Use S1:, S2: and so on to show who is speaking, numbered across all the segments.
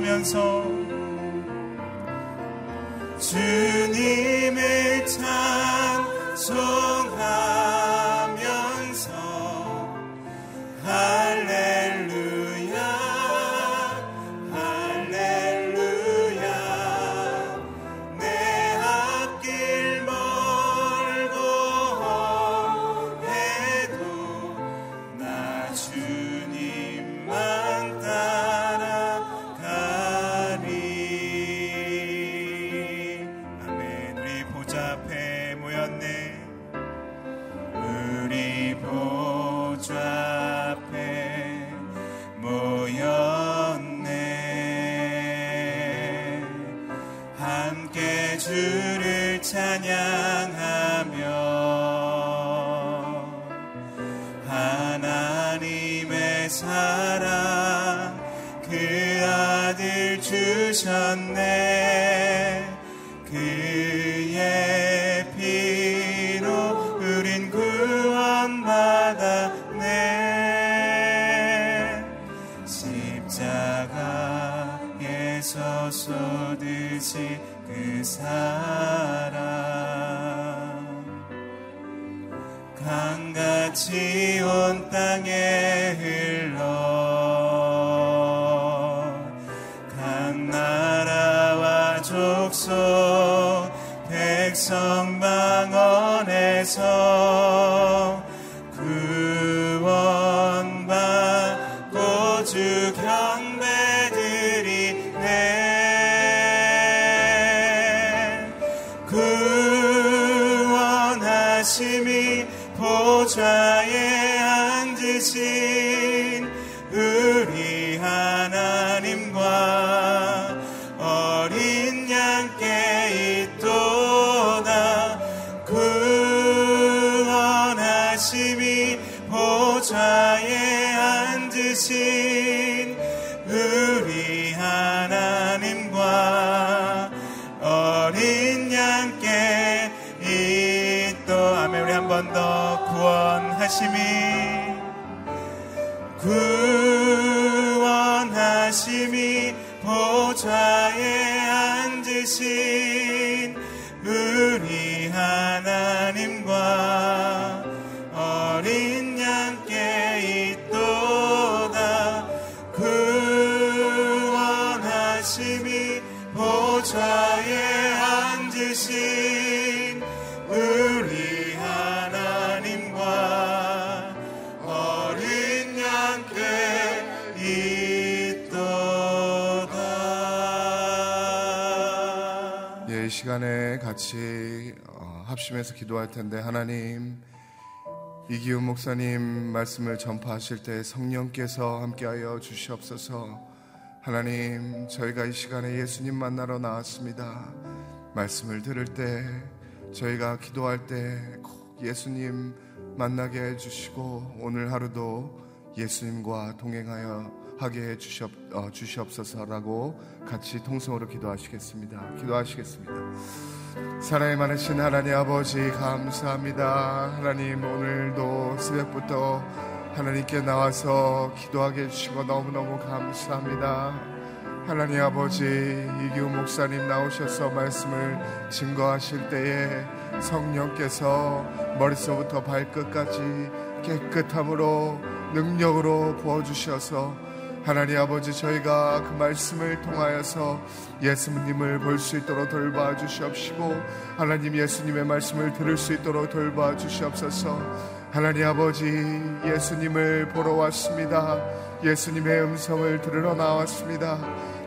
S1: 하면서 사랑 그 아들 주셨네. 그의 피로 우린 구원받았네. 십자가에서 쏟으시 그 사랑. 강같이 온 계신 우리 하나님과 어린 양께 있도다. 그 구원하심이 보좌에 앉으신 우리 하나님과 어린 양께 있도 아멘. 우리 한 번 더
S2: 구원하심이 이 시간에 같이 어, 합심해서 기도할 텐데 하나님 이기훈 목사님 말씀을 전파하실 때 성령께서 함께하여 주시옵소서. 하나님 저희가 이 시간에 예수님 만나러 나왔습니다. 말씀을 들을 때 저희가 기도할 때 꼭 예수님 만나게 해주시고 오늘 하루도 예수님과 동행하여 하게 해 주시옵, 어, 주시옵소서라고 같이 통성으로 기도하시겠습니다. 기도하시겠습니다. 사랑이 많으신 하나님 아버지 감사합니다. 하나님 오늘도 새벽부터 하나님께 나와서 기도하게 해주시고 너무너무 감사합니다. 하나님 아버지 이기우 목사님 나오셔서 말씀을 증거하실 때에 성령께서 머릿속부터 발끝까지 깨끗함으로 능력으로 부어주셔서 하나님 아버지 저희가 그 말씀을 통하여서 예수님을 볼 수 있도록 돌봐 주시옵시고 하나님 예수님의 말씀을 들을 수 있도록 돌봐 주시옵소서. 하나님 아버지 예수님을 보러 왔습니다. 예수님의 음성을 들으러 나왔습니다.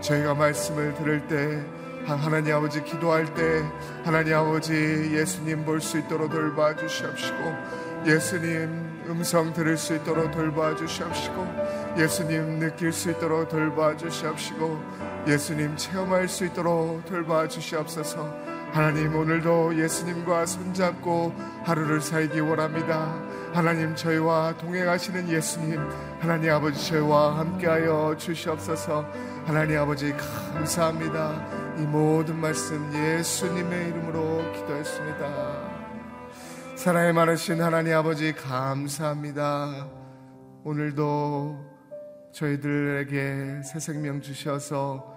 S2: 저희가 말씀을 들을 때 하나님 아버지 기도할 때 하나님 아버지 예수님 볼 수 있도록 돌봐 주시옵시고 예수님 음성 들을 수 있도록 돌봐 주시옵시고 예수님 느낄 수 있도록 돌봐 주시옵시고 예수님 체험할 수 있도록 돌봐 주시옵소서. 하나님 오늘도 예수님과 손잡고 하루를 살기 원합니다. 하나님 저희와 동행하시는 예수님 하나님 아버지 저희와 함께하여 주시옵소서. 하나님 아버지 감사합니다. 이 모든 말씀 예수님의 이름으로 기도했습니다 사랑이 많으신 하나님 아버지 감사합니다. 오늘도 저희들에게 새 생명 주셔서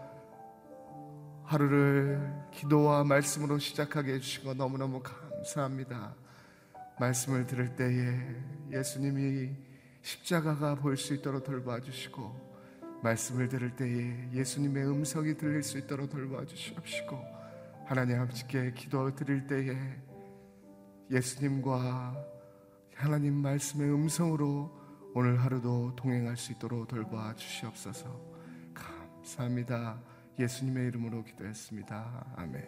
S2: 하루를 기도와 말씀으로 시작하게 해주시고 너무너무 감사합니다. 말씀을 들을 때에 예수님이 십자가가 보일 수 있도록 돌봐주시고 말씀을 들을 때에 예수님의 음성이 들릴 수 있도록 돌봐주시옵시고 하나님 아버지께 기도 드릴 때에 예수님과 하나님 말씀의 음성으로 오늘 하루도 동행할 수 있도록 돌봐 주시옵소서. 감사합니다. 예수님의 이름으로 기도했습니다. 아멘.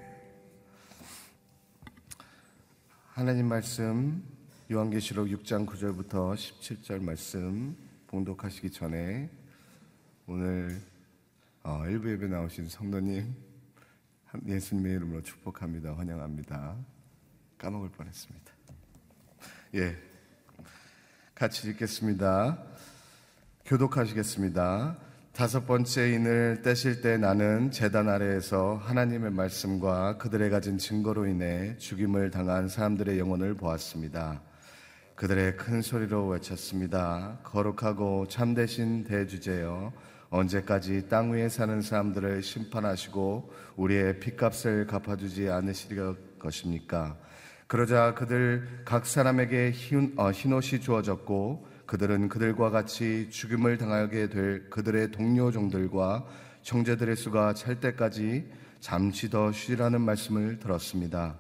S2: 하나님 말씀 요한계시록 6장 9절부터 17절 말씀 봉독하시기 전에 오늘 어, 일부 예배 나오신 성도님 예수님의 이름으로 축복합니다. 환영합니다. 까먹을 뻔했습니다. 예. 같이 읽겠습니다. 교독하시겠습니다. 다섯 번째 인을 떼실 때 나는 재단 아래에서 하나님의 말씀과 그들의 가진 증거로 인해 죽임을 당한 사람들의 영혼을 보았습니다. 그들의 큰 소리로 외쳤습니다. 거룩하고 참되신 대주제여 언제까지 땅 위에 사는 사람들을 심판하시고 우리의 핏값을 갚아주지 않으실 것입니까? 그러자 그들 각 사람에게 흰, 어, 흰옷이 주어졌고 그들은 그들과 같이 죽임을 당하게 될 그들의 동료 종들과 형제들의 수가 찰 때까지 잠시 더 쉬라는 말씀을 들었습니다.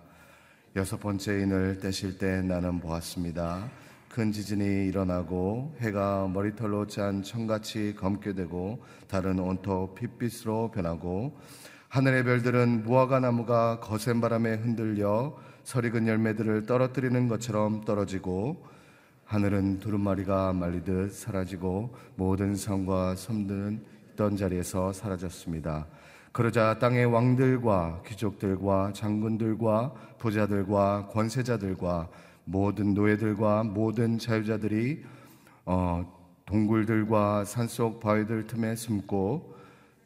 S2: 여섯 번째 인을 떼실 때 나는 보았습니다. 큰 지진이 일어나고 해가 머리털로 짠 청같이 검게 되고 달은 온통 핏빛으로 변하고 하늘의 별들은 무화과 나무가 거센 바람에 흔들려 설익은 열매들을 떨어뜨리는 것처럼 떨어지고 하늘은 두루마리가 말리듯 사라지고 모든 성과 섬들은 있던 자리에서 사라졌습니다. 그러자 땅의 왕들과 귀족들과 장군들과 부자들과 권세자들과 모든 노예들과 모든 자유자들이 어, 동굴들과 산속 바위들 틈에 숨고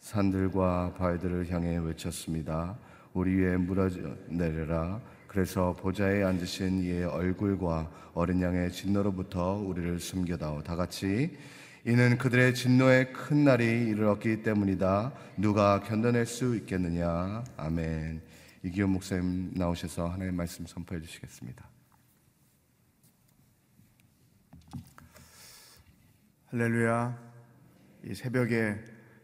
S2: 산들과 바위들을 향해 외쳤습니다. 우리 위에 무너져 내려라. 그래서 보좌에 앉으신 이의 얼굴과 어린 양의 진노로부터 우리를 숨겨다오. 다 같이 이는 그들의 진노의 큰 날이 이르렀기 때문이다. 누가 견뎌낼 수 있겠느냐. 아멘. 이기호 목사님 나오셔서 하나님의 말씀 선포해 주시겠습니다.
S3: 할렐루야. 이 새벽에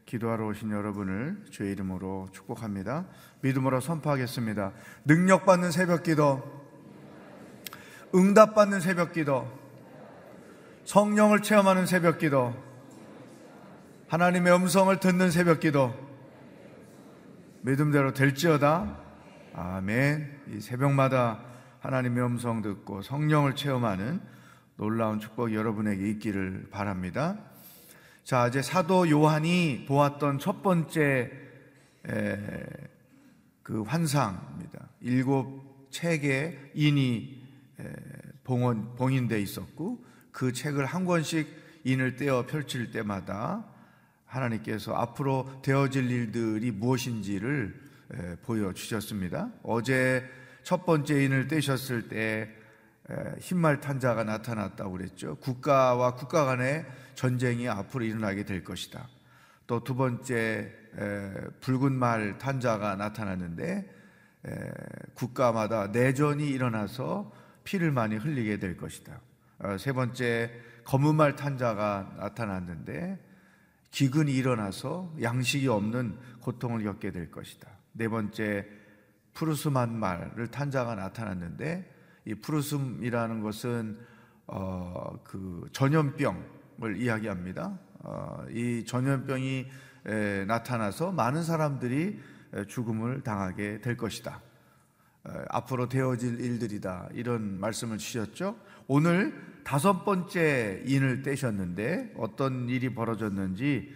S3: 기도하러 오신 여러분을 주의 이름으로 축복합니다. 믿음으로 선포하겠습니다. 능력받는 새벽 기도, 응답받는 새벽 기도, 성령을 체험하는 새벽 기도, 하나님의 음성을 듣는 새벽 기도, 믿음대로 될지어다. 아멘. 이 새벽마다 하나님의 음성 듣고 성령을 체험하는 놀라운 축복이 여러분에게 있기를 바랍니다. 자, 이제 사도 요한이 보았던 첫 번째 에, 그 환상입니다. 일곱 책의 인이 에, 봉헌, 봉인돼 있었고 그 책을 한 권씩 인을 떼어 펼칠 때마다 하나님께서 앞으로 되어질 일들이 무엇인지를 에, 보여주셨습니다. 어제 첫 번째 인을 떼셨을 때 흰말 탄자가 나타났다고 그랬죠. 국가와 국가 간의 전쟁이 앞으로 일어나게 될 것이다. 또 두 번째 붉은 말 탄자가 나타났는데 국가마다 내전이 일어나서 피를 많이 흘리게 될 것이다. 어, 세 번째 검은 말 탄자가 나타났는데 기근이 일어나서 양식이 없는 고통을 겪게 될 것이다. 네 번째 푸르스만 말을 탄자가 나타났는데 이 푸르숨이라는 것은 어, 그 전염병을 이야기합니다. 어, 이 전염병이 에, 나타나서 많은 사람들이 죽음을 당하게 될 것이다. 에, 앞으로 되어질 일들이다. 이런 말씀을 주셨죠. 오늘 다섯 번째 인을 떼셨는데 어떤 일이 벌어졌는지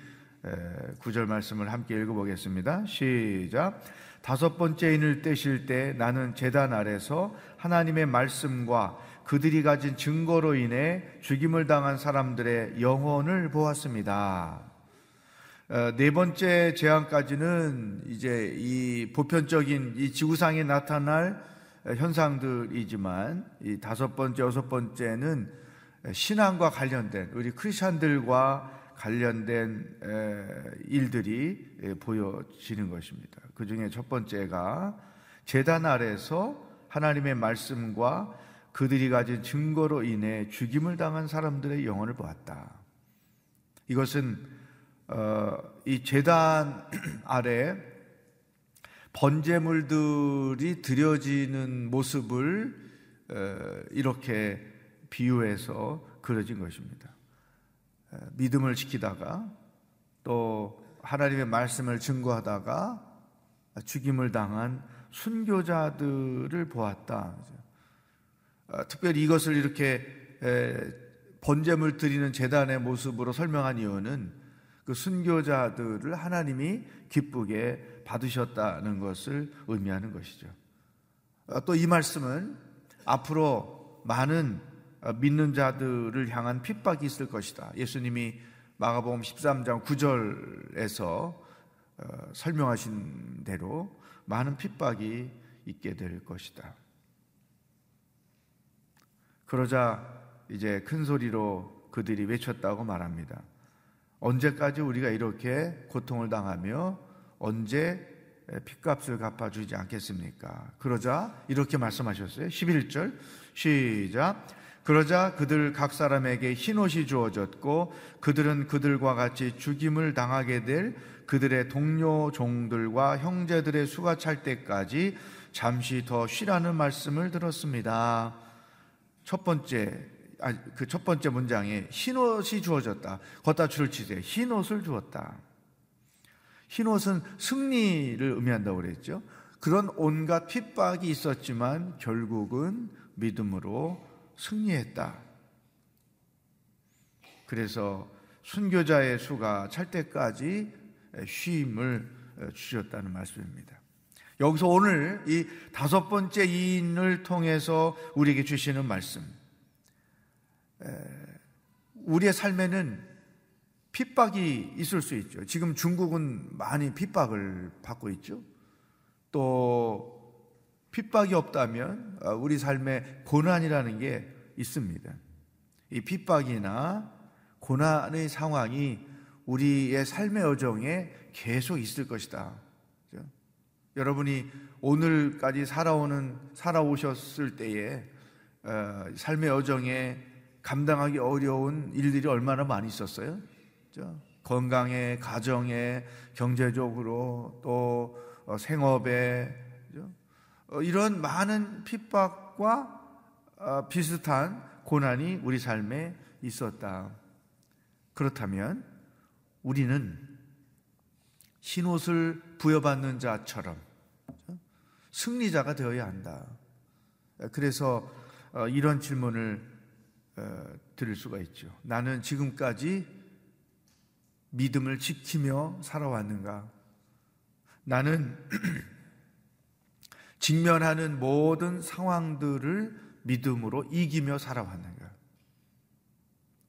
S3: 구절 말씀을 함께 읽어보겠습니다. 시작. 다섯 번째 인을 떼실 때 나는 재단 아래서 하나님의 말씀과 그들이 가진 증거로 인해 죽임을 당한 사람들의 영혼을 보았습니다. 어, 네 번째 재앙까지는 이제 이 보편적인 이 지구상에 나타날 현상들이지만 이 다섯 번째, 여섯 번째는 신앙과 관련된 우리 크리스천들과 관련된 일들이 보여지는 것입니다. 그 중에 첫 번째가 재단 아래서 하나님의 말씀과 그들이 가진 증거로 인해 죽임을 당한 사람들의 영혼을 보았다. 이것은 어, 이 재단 아래 번제물들이 드려지는 모습을 어, 이렇게 비유해서 그려진 것입니다. 믿음을 지키다가 또 하나님의 말씀을 증거하다가 죽임을 당한 순교자들을 보았다. 어, 특별히 이것을 이렇게 번제물 드리는 재단의 모습으로 설명한 이유는 그 순교자들을 하나님이 기쁘게 받으셨다는 것을 의미하는 것이죠. 어, 또이 말씀은 앞으로 많은 어, 믿는 자들을 향한 핍박이 있을 것이다. 예수님이 마가복음 13장 9절에서 어, 설명하신 대로 많은 핍박이 있게 될 것이다. 그러자 이제 큰 소리로 그들이 외쳤다고 말합니다. 언제까지 우리가 이렇게 고통을 당하며 언제 핏값을 갚아주지 않겠습니까? 그러자 이렇게 말씀하셨어요. 11절 시작 그러자 그들 각 사람에게 흰옷이 주어졌고 그들은 그들과 같이 죽임을 당하게 될 그들의 동료 종들과 형제들의 수가 찰 때까지 잠시 더 쉬라는 말씀을 들었습니다. 첫 번째 아, 그첫 번째 문장에 흰옷이 주어졌다. 걷다 줄을 치세요. 흰옷을 주었다. 흰옷은 승리를 의미한다고 그랬죠. 그런 온갖 핍박이 있었지만 결국은 믿음으로 승리했다. 그래서 순교자의 수가 찰 때까지 쉼을 주셨다는 말씀입니다. 여기서 오늘 이 다섯 번째 이인을 통해서 우리에게 주시는 말씀. 우리의 삶에는 핍박이 있을 수 있죠. 지금 중국은 많이 핍박을 받고 있죠. 또 핍박이 없다면 어, 우리 삶에 고난이라는 게 있습니다. 이 핍박이나 고난의 상황이 우리의 삶의 여정에 계속 있을 것이다. 여러분이 오늘까지 살아오는 살아오셨을 때에 어, 삶의 여정에 감당하기 어려운 일들이 얼마나 많이 있었어요. 건강에, 가정에, 경제적으로 또 어, 생업에 어, 이런 많은 핍박과 비슷한 고난이 우리 삶에 있었다. 그렇다면 우리는 흰옷을 부여받는 자처럼 승리자가 되어야 한다. 그래서 어, 이런 질문을 어, 드릴 수가 있죠. 나는 지금까지 믿음을 지키며 살아왔는가? 나는 직면하는 모든 상황들을 믿음으로 이기며 살아왔는가?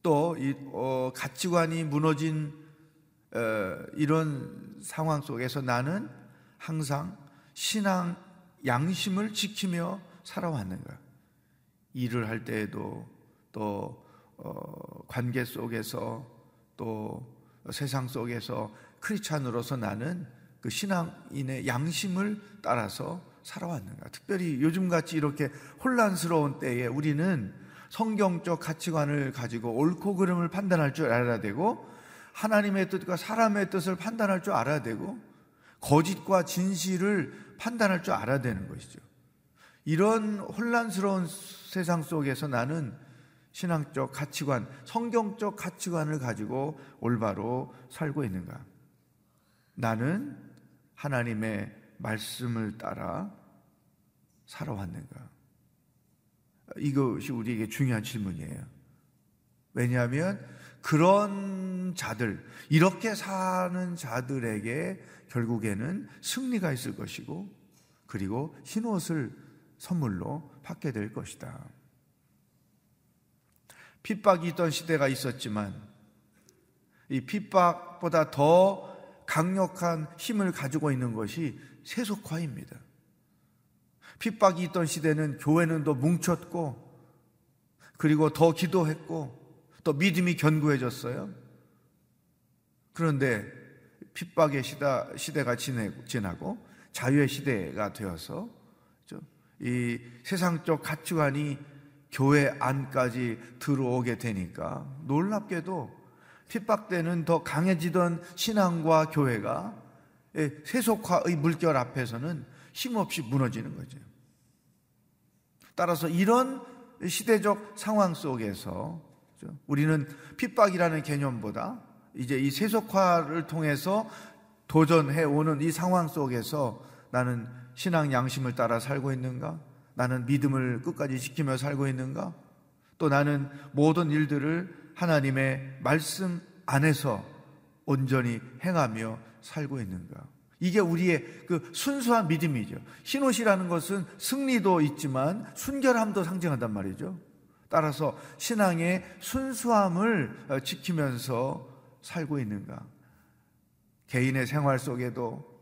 S3: 또이 어, 가치관이 무너진 어, 이런 상황 속에서 나는 항상 신앙 양심을 지키며 살아왔는가? 일을 할 때에도 또 어, 관계 속에서 또 세상 속에서 크리스찬으로서 나는 그 신앙인의 양심을 따라서 살아왔는가? 특별히 요즘 같이 이렇게 혼란스러운 때에 우리는 성경적 가치관을 가지고 옳고 그름을 판단할 줄 알아야 되고 하나님의 뜻과 사람의 뜻을 판단할 줄 알아야 되고 거짓과 진실을 판단할 줄 알아야 되는 것이죠. 이런 혼란스러운 세상 속에서 나는 신앙적 가치관, 성경적 가치관을 가지고 올바로 살고 있는가? 나는 하나님의 말씀을 따라 살아왔는가? 이것이 우리에게 중요한 질문이에요. 왜냐하면 그런 자들, 이렇게 사는 자들에게 결국에는 승리가 있을 것이고, 그리고 흰 옷을 선물로 받게 될 것이다. 핍박이 있던 시대가 있었지만, 이 핍박보다 더 강력한 힘을 가지고 있는 것이 세속화입니다. 핍박이 있던 시대는 교회는 더 뭉쳤고 그리고 더 기도했고 또 믿음이 견고해졌어요. 그런데 핍박의 시다, 시대가 지나고 자유의 시대가 되어서 이 세상적 가치관이 교회 안까지 들어오게 되니까 놀랍게도 핍박되는 더 강해지던 신앙과 교회가 세속화의 물결 앞에서는 힘없이 무너지는 거죠. 따라서 이런 시대적 상황 속에서 우리는 핍박이라는 개념보다 이제 이 세속화를 통해서 도전해 오는 이 상황 속에서 나는 신앙 양심을 따라 살고 있는가? 나는 믿음을 끝까지 지키며 살고 있는가? 또 나는 모든 일들을 하나님의 말씀 안에서 온전히 행하며 살고 있는가? 이게 우리의 그 순수한 믿음이죠. 흰옷이라는 것은 승리도 있지만 순결함도 상징한단 말이죠. 따라서 신앙의 순수함을 어, 지키면서 살고 있는가? 개인의 생활 속에도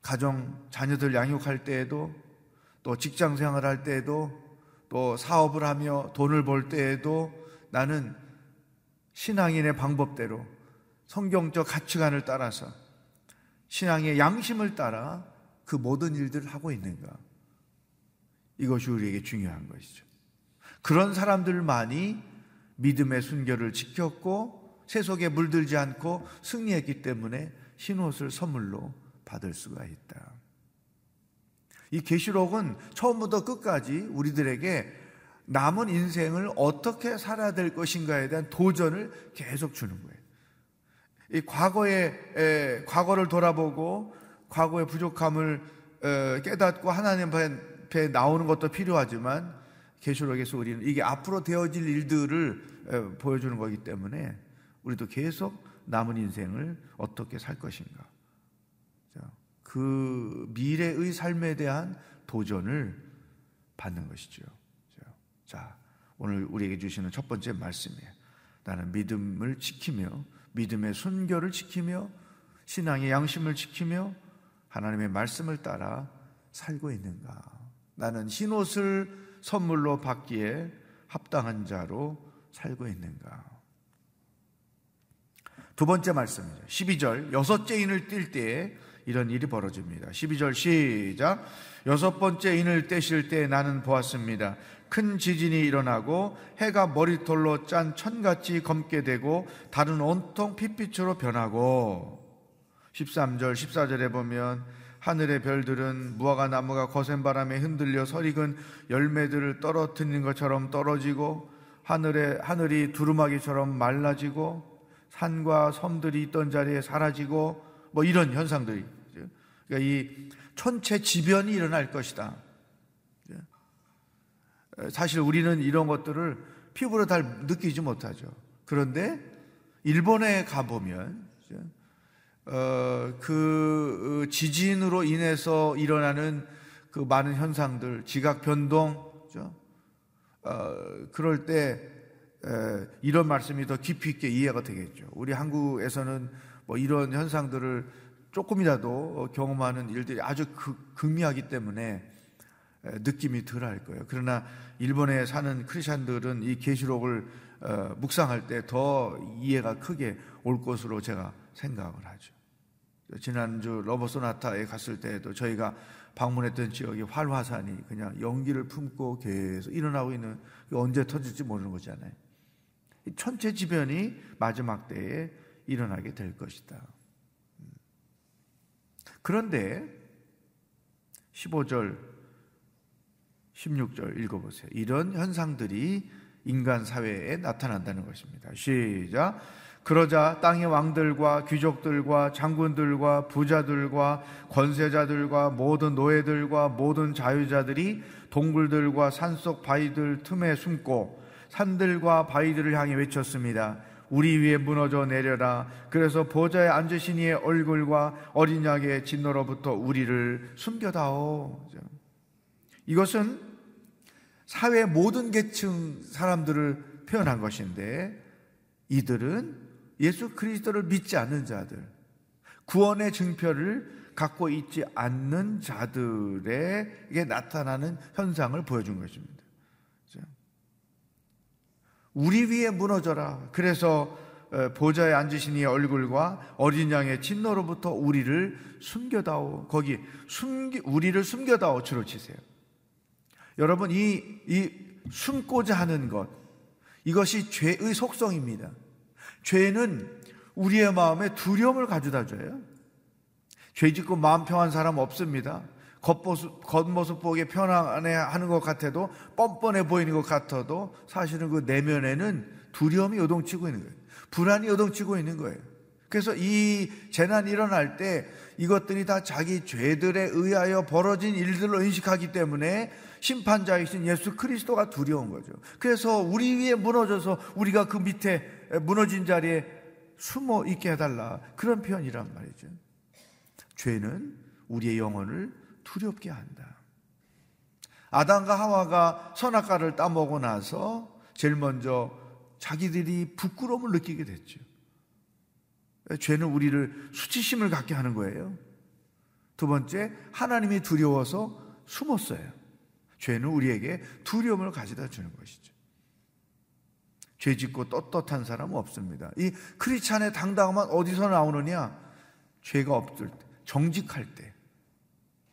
S3: 가정 자녀들 양육할 때에도 또 직장 생활할 때에도 또 사업을 하며 돈을 벌 때에도 나는 신앙인의 방법대로 성경적 가치관을 따라서 신앙의 양심을 따라 그 모든 일들을 하고 있는가? 이것이 우리에게 중요한 것이죠. 그런 사람들만이 믿음의 순결을 지켰고 세속에 물들지 않고 승리했기 때문에 흰옷을 선물로 받을 수가 있다. 이 계시록은 처음부터 끝까지 우리들에게 남은 인생을 어떻게 살아야 될 것인가에 대한 도전을 계속 주는 거예요. 이 과거의 에, 과거를 돌아보고 과거의 부족함을 에, 깨닫고 하나님 앞에 나오는 것도 필요하지만 계시록에서 우리는 이게 앞으로 되어질 일들을 에, 보여주는 거기 때문에 우리도 계속 남은 인생을 어떻게 살 것인가. 자, 그 미래의 삶에 대한 도전을 받는 것이죠. 자, 오늘 우리에게 주시는 첫 번째 말씀이에요. 나는 믿음을 지키며 믿음의 순결을 지키며 신앙의 양심을 지키며 하나님의 말씀을 따라 살고 있는가? 나는 흰 옷을 선물로 받기에 합당한 자로 살고 있는가? 두 번째 말씀이죠. 12절, 여섯째 인을 뛸 때에 이런 일이 벌어집니다. 12절 시작. 여섯 번째 인을 떼실 때 나는 보았습니다. 큰 지진이 일어나고 해가 머리털로 짠 천같이 검게 되고 달은 온통 핏빛으로 변하고 13절 14절에 보면 하늘의 별들은 무화과 나무가 거센 바람에 흔들려 설익은 열매들을 떨어뜨리는 것처럼 떨어지고 하늘에 하늘이 두루마기처럼 말라지고 산과 섬들이 있던 자리에 사라지고 뭐 이런 현상들이 그러니까 이 천체 지변이 일어날 것이다. 사실 우리는 이런 것들을 피부로 잘 느끼지 못하죠. 그런데 일본에 가 보면 어, 그 지진으로 인해서 일어나는 그 많은 현상들, 지각 변동, 어, 그럴 때 에, 이런 말씀이 더 깊이 있게 이해가 되겠죠. 우리 한국에서는 뭐 이런 현상들을 조금이라도 경험하는 일들이 아주 극, 극미하기 때문에 느낌이 덜할 거예요. 그러나 일본에 사는 크리스천들은 이 계시록을 어, 묵상할 때 더 이해가 크게 올 것으로 제가 생각을 하죠. 지난주 러버소나타에 갔을 때에도 저희가 방문했던 지역이 활화산이 그냥 연기를 품고 계속 일어나고 있는 언제 터질지 모르는 거잖아요. 천체지변이 마지막 때에 일어나게 될 것이다. 그런데 15절, 16절 읽어보세요. 이런 현상들이 인간 사회에 나타난다는 것입니다. 시작. 그러자 땅의 왕들과 귀족들과 장군들과 부자들과 권세자들과 모든 노예들과 모든 자유자들이 동굴들과 산속 바위들 틈에 숨고 산들과 바위들을 향해 외쳤습니다. 우리 위에 무너져 내려라. 그래서 보좌에 앉으신 이의 얼굴과 어린 양의 진노로부터 우리를 숨겨다오. 이것은 사회 모든 계층 사람들을 표현한 것인데 이들은 예수 그리스도를 믿지 않는 자들, 구원의 증표를 갖고 있지 않는 자들에게 나타나는 현상을 보여준 것입니다. 우리 위에 무너져라. 그래서 어, 보좌에 앉으신 이 얼굴과 어린 양의 진노로부터 우리를 숨겨다오. 거기 숨기, 우리를 숨겨다오 주로 치세요. 여러분, 이, 이 숨고자 하는 것, 이것이 죄의 속성입니다. 죄는 우리의 마음에 두려움을 가져다 줘요. 죄 짓고 마음 평한 사람 없습니다. 겉모습, 겉모습 보기에 편안해 하는 것 같아도 뻔뻔해 보이는 것 같아도 사실은 그 내면에는 두려움이 요동치고 있는 거예요. 불안이 요동치고 있는 거예요. 그래서 이 재난이 일어날 때 이것들이 다 자기 죄들에 의하여 벌어진 일들로 인식하기 때문에 심판자이신 예수 그리스도가 두려운 거죠. 그래서 우리 위에 무너져서 우리가 그 밑에 무너진 자리에 숨어 있게 해달라. 그런 표현이란 말이죠. 죄는 우리의 영혼을 두렵게 한다. 아담과 하와가 선악과를 따먹고 나서 제일 먼저 자기들이 부끄러움을 느끼게 됐죠. 죄는 우리를 수치심을 갖게 하는 거예요. 두 번째, 하나님이 두려워서 숨었어요. 죄는 우리에게 두려움을 가져다 주는 것이죠. 죄 짓고 떳떳한 사람은 없습니다. 이 크리스찬의 당당함은 어디서 나오느냐? 죄가 없을 때, 정직할 때,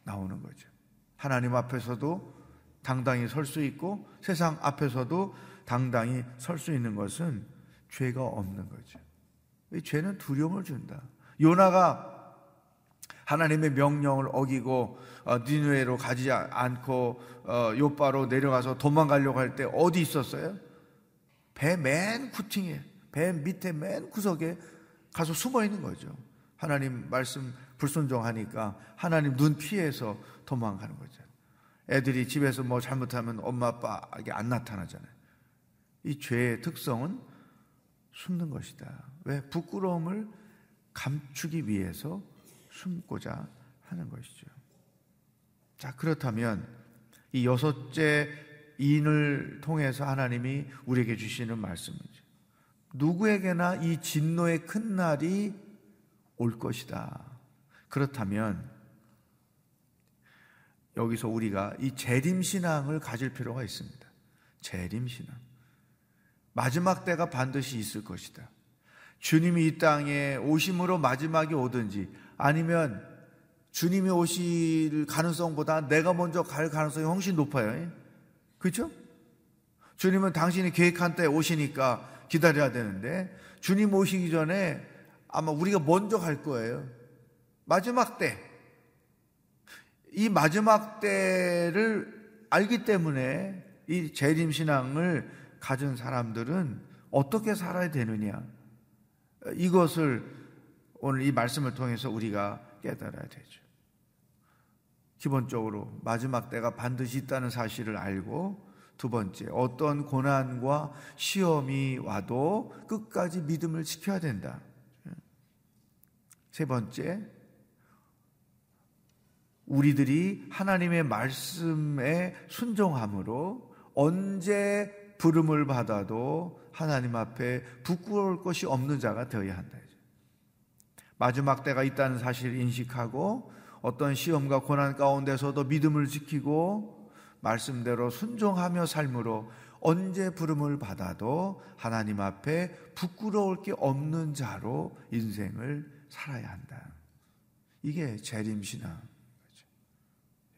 S3: 나오는 거죠. 하나님 앞에서도 당당히 설 수 있고 세상 앞에서도 당당히 설 수 있는 것은 죄가 없는 거죠. 이 죄는 두려움을 준다. 요나가 하나님의 명령을 어기고 어, 니누에로 가지 않고 어, 요바로 내려가서 도망가려고 할 때 어디 있었어요? 배 맨 구팅에 배 밑에 맨 구석에 가서 숨어 있는 거죠. 하나님 말씀 불순종하니까 하나님 눈 피해서 도망가는 거죠. 애들이 집에서 뭐 잘못하면 엄마 아빠에게 안 나타나잖아요. 이 죄의 특성은 숨는 것이다. 왜? 부끄러움을 감추기 위해서 숨고자 하는 것이죠. 자, 그렇다면 이 여섯째 인을 통해서 하나님이 우리에게 주시는 말씀이죠. 누구에게나 이 진노의 큰 날이 올 것이다. 그렇다면 여기서 우리가 이 재림 신앙을 가질 필요가 있습니다. 재림 신앙. 마지막 때가 반드시 있을 것이다. 주님이 이 땅에 오심으로 마지막이 오든지 아니면 주님이 오실 가능성보다 내가 먼저 갈 가능성이 훨씬 높아요. 그렇죠? 주님은 당신이 계획한 때 오시니까 기다려야 되는데 주님 오시기 전에 아마 우리가 먼저 갈 거예요. 마지막 때. 이 마지막 때를 알기 때문에 이 재림 신앙을 가진 사람들은 어떻게 살아야 되느냐. 이것을 오늘 이 말씀을 통해서 우리가 깨달아야 되죠. 기본적으로 마지막 때가 반드시 있다는 사실을 알고 두 번째, 어떤 고난과 시험이 와도 끝까지 믿음을 지켜야 된다. 세 번째, 우리들이 하나님의 말씀에 순종함으로 언제 부름을 받아도 하나님 앞에 부끄러울 것이 없는 자가 되어야 한다. 마지막 때가 있다는 사실을 인식하고 어떤 시험과 고난 가운데서도 믿음을 지키고 말씀대로 순종하며 삶으로 언제 부름을 받아도 하나님 앞에 부끄러울 게 없는 자로 인생을 살아야 한다. 이게 재림신앙.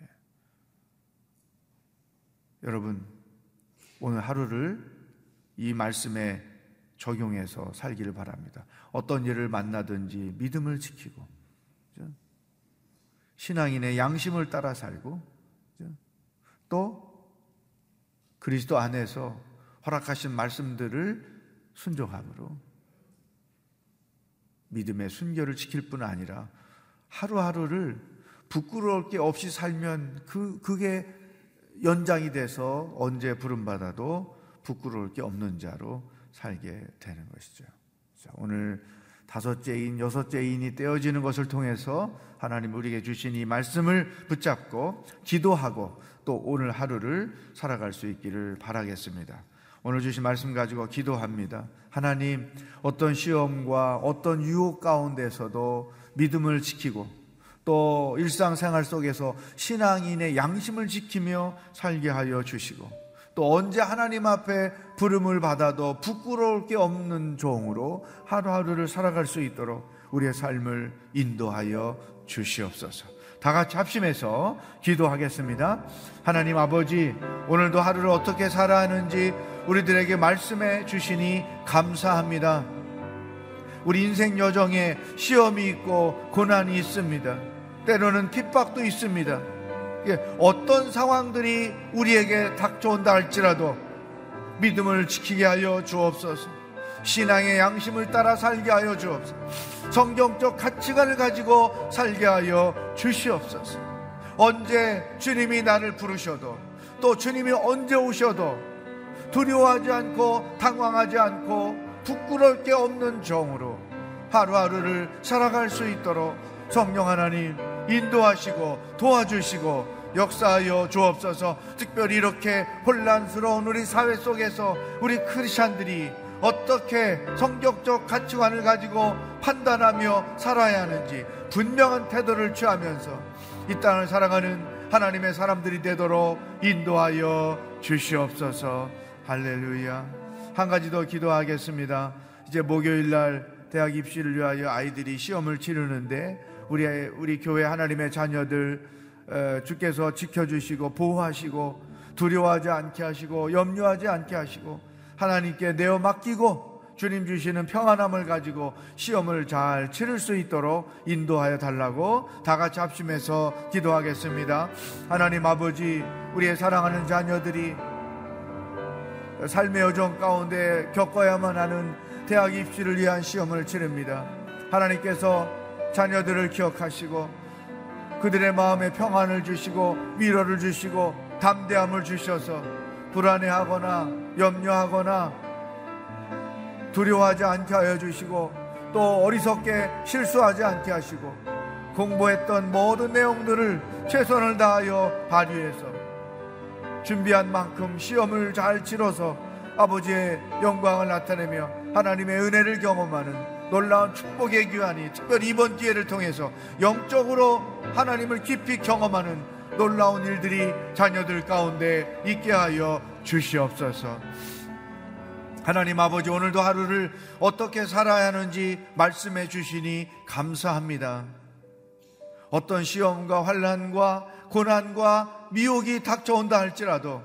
S3: 예. 여러분, 오늘 하루를 이 말씀에 적용해서 살기를 바랍니다. 어떤 일을 만나든지 믿음을 지키고, 신앙인의 양심을 따라 살고, 또 그리스도 안에서 허락하신 말씀들을 순종함으로 믿음의 순결을 지킬 뿐 아니라 하루하루를 부끄러울 게 없이 살면 그, 그게 연장이 돼서 언제 부름받아도 부끄러울 게 없는 자로 살게 되는 것이죠. 오늘 다섯째인, 여섯째인이 떼어지는 것을 통해서 하나님 우리에게 주신 이 말씀을 붙잡고 기도하고 또 오늘 하루를 살아갈 수 있기를 바라겠습니다. 오늘 주신 말씀 가지고 기도합니다. 하나님, 어떤 시험과 어떤 유혹 가운데서도 믿음을 지키고 또 일상생활 속에서 신앙인의 양심을 지키며 살게 하여 주시고 또 언제 하나님 앞에 부름을 받아도 부끄러울 게 없는 종으로 하루하루를 살아갈 수 있도록 우리의 삶을 인도하여 주시옵소서. 다 같이 합심해서 기도하겠습니다. 하나님 아버지, 오늘도 하루를 어떻게 살아야 하는지 우리들에게 말씀해 주시니 감사합니다. 우리 인생 여정에 시험이 있고 고난이 있습니다. 때로는 핍박도 있습니다. 어떤 상황들이 우리에게 닥쳐온다 할지라도 믿음을 지키게 하여 주옵소서. 신앙의 양심을 따라 살게 하여 주옵소서. 성경적 가치관을 가지고 살게 하여 주시옵소서. 언제 주님이 나를 부르셔도 또 주님이 언제 오셔도 두려워하지 않고 당황하지 않고 부끄러울 게 없는 정으로 하루하루를 살아갈 수 있도록 성령 하나님 인도하시고 도와주시고 역사하여 주옵소서. 특별히 이렇게 혼란스러운 우리 사회 속에서 우리 크리스찬들이 어떻게 성격적 가치관을 가지고 판단하며 살아야 하는지 분명한 태도를 취하면서 이 땅을 살아가는 하나님의 사람들이 되도록 인도하여 주시옵소서. 할렐루야. 한 가지 더 기도하겠습니다. 이제 목요일 날 대학 입시를 위하여 아이들이 시험을 치르는데 우리 우리 교회 하나님의 자녀들 주께서 지켜주시고 보호하시고 두려워하지 않게 하시고 염려하지 않게 하시고 하나님께 내어 맡기고 주님 주시는 평안함을 가지고 시험을 잘 치를 수 있도록 인도하여 달라고 다 같이 합심해서 기도하겠습니다. 하나님 아버지, 우리의 사랑하는 자녀들이 삶의 여정 가운데 겪어야만 하는 대학 입시를 위한 시험을 치릅니다. 하나님께서 자녀들을 기억하시고 그들의 마음에 평안을 주시고 위로를 주시고 담대함을 주셔서 불안해하거나 염려하거나 두려워하지 않게 하여 주시고 또 어리석게 실수하지 않게 하시고 공부했던 모든 내용들을 최선을 다하여 발휘해서 준비한 만큼 시험을 잘 치러서 아버지의 영광을 나타내며 하나님의 은혜를 경험하는 놀라운 축복의 귀환이 특별히 이번 기회를 통해서 영적으로 하나님을 깊이 경험하는 놀라운 일들이 자녀들 가운데 있게 하여 주시옵소서. 하나님 아버지 오늘도 하루를 어떻게 살아야 하는지 말씀해 주시니 감사합니다. 어떤 시험과 환란과 고난과 미혹이 닥쳐온다 할지라도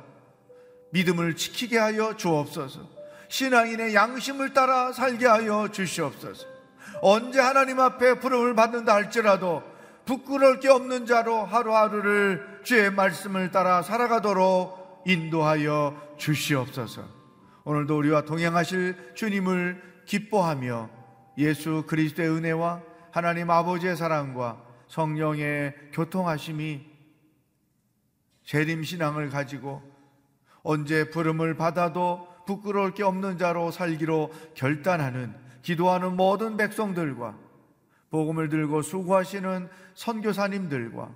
S3: 믿음을 지키게 하여 주옵소서. 신앙인의 양심을 따라 살게 하여 주시옵소서. 언제 하나님 앞에 부름을 받는다 할지라도 부끄러울 게 없는 자로 하루하루를 주의 말씀을 따라 살아가도록 인도하여 주시옵소서. 오늘도 우리와 동행하실 주님을 기뻐하며 예수 그리스도의 은혜와 하나님 아버지의 사랑과 성령의 교통하심이 재림 신앙을 가지고 언제 부름을 받아도 부끄러울 게 없는 자로 살기로 결단하는 기도하는 모든 백성들과 복음을 들고 수고하시는 선교사님들과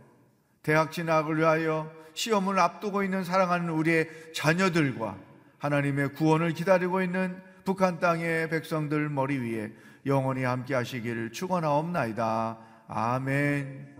S3: 대학 진학을 위하여 시험을 앞두고 있는 사랑하는 우리의 자녀들과 하나님의 구원을 기다리고 있는 북한 땅의 백성들 머리 위에 영원히 함께 하시기를 축원하옵나이다. 아멘.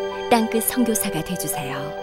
S4: 땅끝 성교사가 되주세요